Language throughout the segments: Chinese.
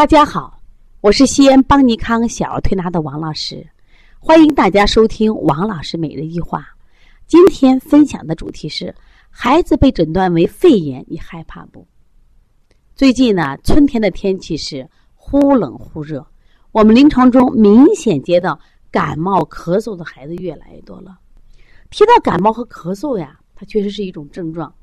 大家好，我是西安邦尼康小儿推拿的王老师，欢迎大家收听王老师每日一话。今天分享的主题是：孩子被诊断为肺炎，你害怕不？最近呢，春天的天气是忽冷忽热，我们临床中明显接到感冒、咳嗽的孩子越来越多了。提到感冒和咳嗽呀，它确实是一种症状。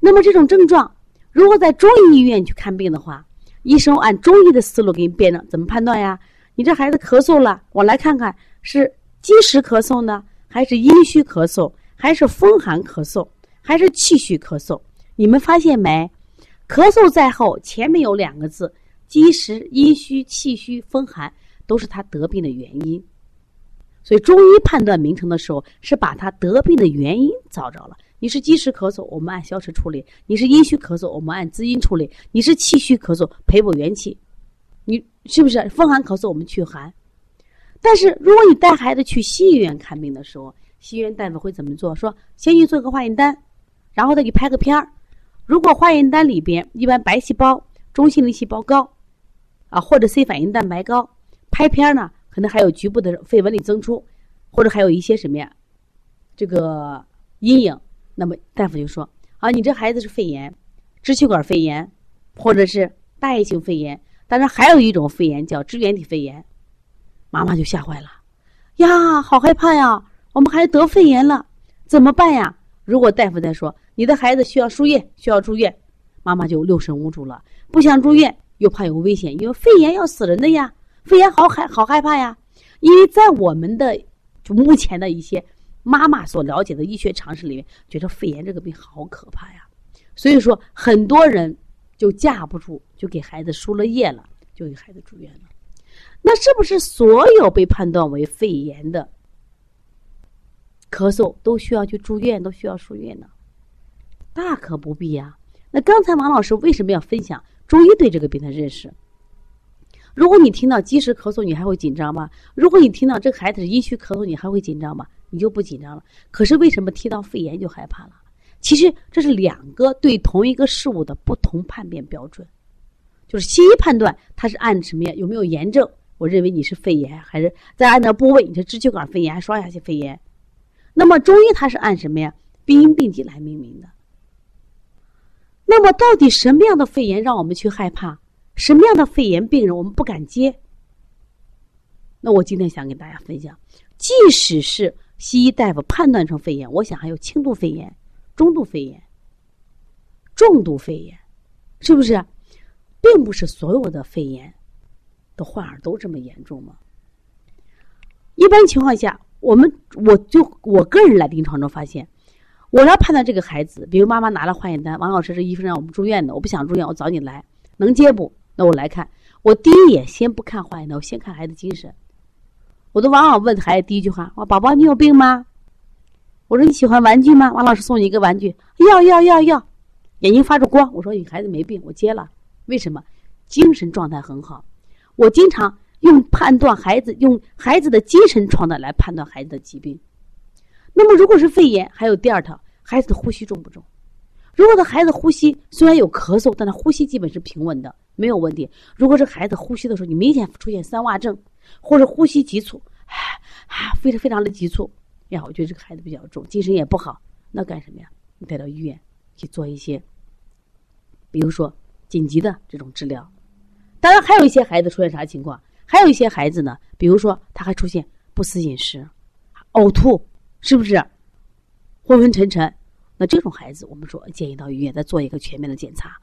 那么这种症状，如果在中医医院去看病的话，医生按中医的思路给你辩证，怎么判断呀？你这孩子咳嗽了，我来看看是积食咳嗽呢，还是阴虚咳嗽，还是风寒咳嗽，还是气虚咳嗽？你们发现没？咳嗽在后，前面有两个字：积食、阴虚、气虚、风寒，都是他得病的原因。所以中医判断名称的时候，是把他得病的原因找着了。你是积食咳嗽，我们按消食处理；你是阴虚咳嗽，我们按滋阴处理；你是气虚咳嗽，培补元气。你是不是风寒咳嗽？我们祛寒。但是如果你带孩子去西医院看病的时候，西医院大夫会怎么做？说先去做个化验单，然后再给拍个片儿。如果化验单里边一般白细胞、中性粒细胞高，啊或者 C 反应蛋白高，拍片儿呢可能还有局部的肺纹理增出，或者还有一些什么呀，这个阴影。那么大夫就说：“啊，你这孩子是肺炎，支气管肺炎，或者是大叶性肺炎。当然还有一种肺炎叫支原体肺炎。”妈妈就吓坏了，呀，好害怕呀！我们孩子得肺炎了，怎么办呀？如果大夫再说你的孩子需要输液，需要住院，妈妈就六神无主了，不想住院，又怕有危险，因为肺炎要死人的呀，肺炎好害好害怕呀。因为在我们的就目前的一些。妈妈所了解的医学常识里面，觉得肺炎这个病好可怕呀，所以说很多人就架不住，就给孩子输了液了，就给孩子住院了。那是不是所有被判断为肺炎的咳嗽都需要去住院，都需要输液呢？大可不必呀。那刚才王老师为什么要分享中医对这个病的认识？如果你听到积食咳嗽，你还会紧张吗？如果你听到这个孩子是阴虚咳嗽，你还会紧张吗？你就不紧张了。可是为什么提到肺炎就害怕了？其实这是两个对同一个事物的不同判别标准。就是西医判断它是按什么呀？有没有炎症？我认为你是肺炎，还是再按照部位？你是支气管肺炎还是双下性肺炎？那么中医它是按什么呀？病因病机来命名的。那么到底什么样的肺炎让我们去害怕？什么样的肺炎病人我们不敢接？那我今天想跟大家分享，即使是。西医大夫判断成肺炎，我想还有轻度肺炎、中度肺炎、重度肺炎，是不是？并不是所有的肺炎的患儿都这么严重吗？一般情况下，我们我就我个人来临床中发现，我要判断这个孩子，比如妈妈拿了化验单，王老师，这医生让我们住院的，我不想住院，我找你来，能接不？那我来看，我第一眼先不看化验单，我先看孩子精神。我都往往问孩子第一句话：“我宝宝，你有病吗？”我说：“你喜欢玩具吗？”王老师送你一个玩具，要要要要，眼睛发着光。我说：“你孩子没病，我接了。为什么？精神状态很好。我经常用判断孩子，用孩子的精神状态来判断孩子的疾病。那么，如果是肺炎，还有第二套，孩子的呼吸重不重？如果的孩子呼吸虽然有咳嗽，但他呼吸基本是平稳的，没有问题。如果是孩子呼吸的时候，你明显出现三洼症。”或者呼吸急促，啊，非常非常的急促呀！我觉得这个孩子比较重，精神也不好，那干什么呀？你带到医院去做一些，比如说紧急的这种治疗。当然，还有一些孩子出现啥情况？还有一些孩子呢，比如说他还出现不思饮食、呕吐，是不是？昏昏沉沉，那这种孩子，我们说建议到医院再做一个全面的检查，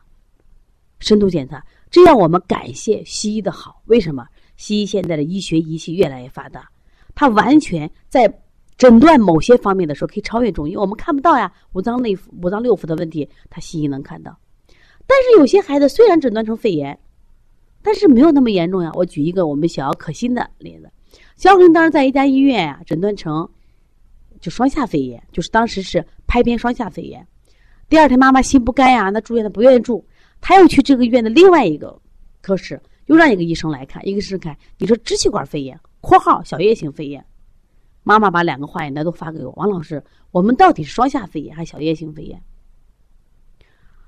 深度检查。这样我们感谢西医的好，为什么？西医现在的医学仪器越来越发达，它完全在诊断某些方面的时候可以超越中医。我们看不到呀，五脏内五脏六腑的问题，它西医能看到。但是有些孩子虽然诊断成肺炎，但是没有那么严重呀。我举一个我们小可心的例子，小可心当时在一家医院呀，诊断成就双下肺炎，就是当时是拍片双下肺炎。第二天妈妈心不甘呀，那住院的不愿意住，他又去这个医院的另外一个科室。又让一个医生来看，一个是看你说支气管肺炎（括号小叶性肺炎），妈妈把两个化验单都发给我，王老师，我们到底是双下肺炎还是小叶性肺炎？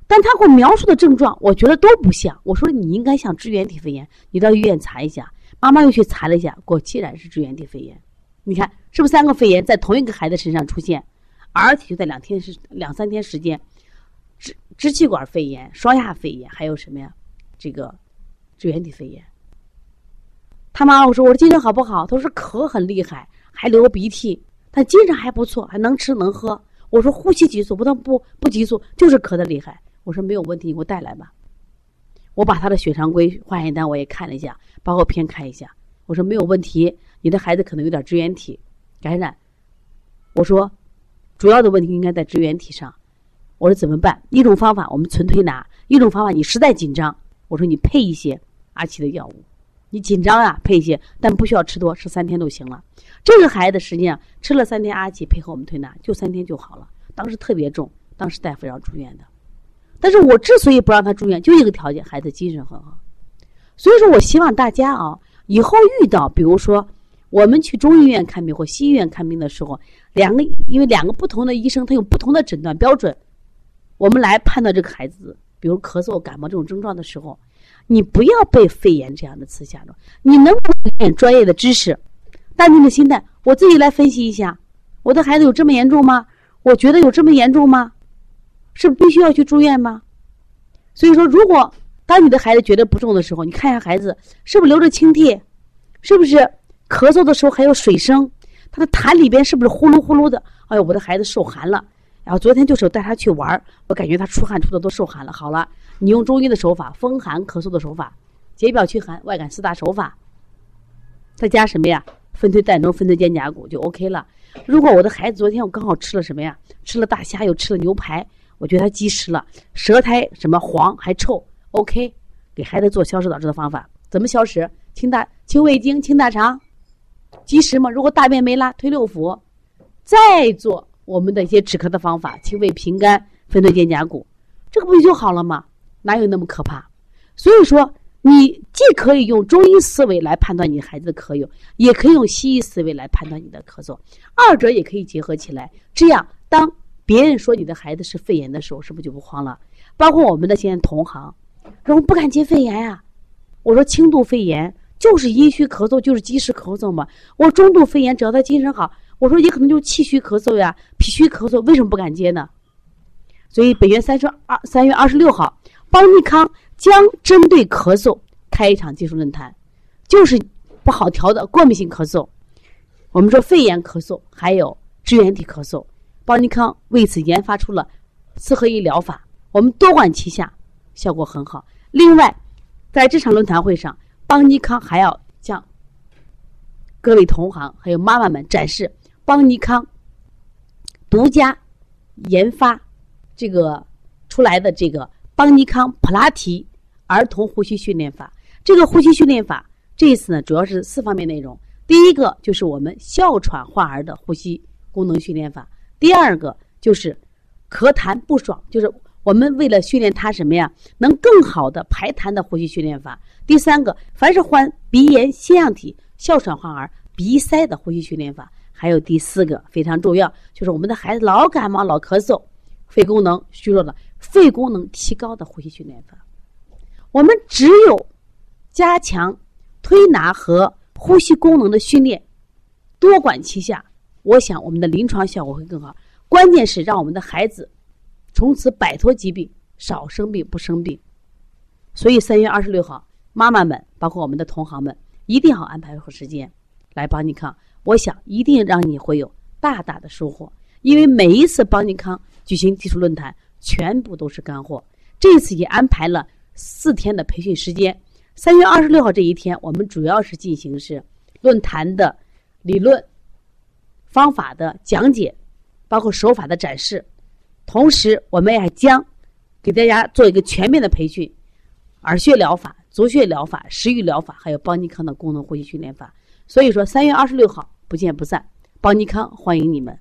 但他给我描述的症状，我觉得都不像。我说你应该像支原体肺炎，你到医院查一下。妈妈又去查了一下，果然是支原体肺炎。你看是不是三个肺炎在同一个孩子身上出现，而且就在两天时两三天时间，支支气管肺炎、双下肺炎，还有什么呀？这个支原体肺炎。他妈我说我的精神好不好？他说咳很厉害，还流鼻涕，但精神还不错，还能吃能喝。我说呼吸急促，不能不不急促，就是咳的厉害。我说没有问题，你给我带来吧。我把他的血常规化验单我也看了一下，包括片看一下。我说没有问题，你的孩子可能有点支原体感染。我说主要的问题应该在支原体上。我说怎么办？一种方法我们纯推拿，一种方法你实在紧张，我说你配一些阿奇的药物。你紧张啊，配一些，但不需要吃多，吃三天就行了。这个孩子实际上吃了三天阿奇，配合我们推拿，就三天就好了。当时特别重，当时大夫让住院的。但是我之所以不让他住院，就一个条件，孩子精神很好。所以说我希望大家啊，以后遇到比如说我们去中医院看病或西医院看病的时候，两个因为两个不同的医生他有不同的诊断标准，我们来判断这个孩子，比如咳嗽、感冒这种症状的时候，你不要被肺炎这样的词吓着，你能不能点专业的知识，淡定的心态，我自己来分析一下，我的孩子有这么严重吗？我觉得有这么严重吗？是必须要去住院吗？所以说，如果当你的孩子觉得不重的时候，你看一下孩子是不是流着清涕，是不是咳嗽的时候还有水声，他的痰里边是不是呼噜呼噜的？哎呦，我的孩子受寒了。然后昨天就是带他去玩我感觉他出汗出的都受寒了。好了，你用中医的手法，风寒咳嗽的手法，解表祛寒、外感四大手法，再加什么呀？分推膻中，分推肩胛骨就 OK 了。如果我的孩子昨天我刚好吃了什么呀？吃了大虾，又吃了牛排。我觉得他积食了，舌苔什么黄还臭，OK，给孩子做消食导致的方法，怎么消食？清大清胃经，清大肠，积食嘛。如果大便没拉，推六腑，再做我们的一些止咳的方法，清肺平肝，分对肩胛骨，这个不就好了吗？哪有那么可怕？所以说，你既可以用中医思维来判断你孩子的咳有，也可以用西医思维来判断你的咳嗽，二者也可以结合起来。这样当。别人说你的孩子是肺炎的时候，是不是就不慌了？包括我们的现在同行，说我不敢接肺炎呀。我说轻度肺炎就是阴虚咳嗽，就是积食咳嗽嘛。我中度肺炎只要他精神好，我说也可能就气虚咳嗽呀、脾虚咳嗽，为什么不敢接呢？所以本月三十二三月二十六号，邦尼康将针对咳嗽开一场技术论坛，就是不好调的过敏性咳嗽。我们说肺炎咳嗽还有支原体咳嗽。邦尼康为此研发出了四合一疗法，我们多管齐下，效果很好。另外，在这场论坛会上，邦尼康还要向各位同行还有妈妈们展示邦尼康独家研发这个出来的这个邦尼康普拉提儿童呼吸训练法。这个呼吸训练法这一次呢，主要是四方面内容。第一个就是我们哮喘患儿的呼吸功能训练法。第二个就是咳痰不爽，就是我们为了训练他什么呀，能更好的排痰的呼吸训练法。第三个，凡是患鼻炎、腺样体、哮喘患儿鼻塞的呼吸训练法。还有第四个非常重要，就是我们的孩子老感冒、老咳嗽，肺功能虚弱的，肺功能提高的呼吸训练法。我们只有加强推拿和呼吸功能的训练，多管齐下。我想我们的临床效果会更好，关键是让我们的孩子从此摆脱疾病，少生病不生病。所以三月二十六号，妈妈们包括我们的同行们，一定要安排好时间来帮你看。我想一定让你会有大大的收获，因为每一次邦尼康举行技术论坛，全部都是干货。这次也安排了四天的培训时间。三月二十六号这一天，我们主要是进行是论坛的理论。方法的讲解，包括手法的展示，同时我们也将给大家做一个全面的培训，耳穴疗法、足穴疗法、食欲疗法，还有邦尼康的功能呼吸训练法。所以说，三月二十六号不见不散，邦尼康欢迎你们。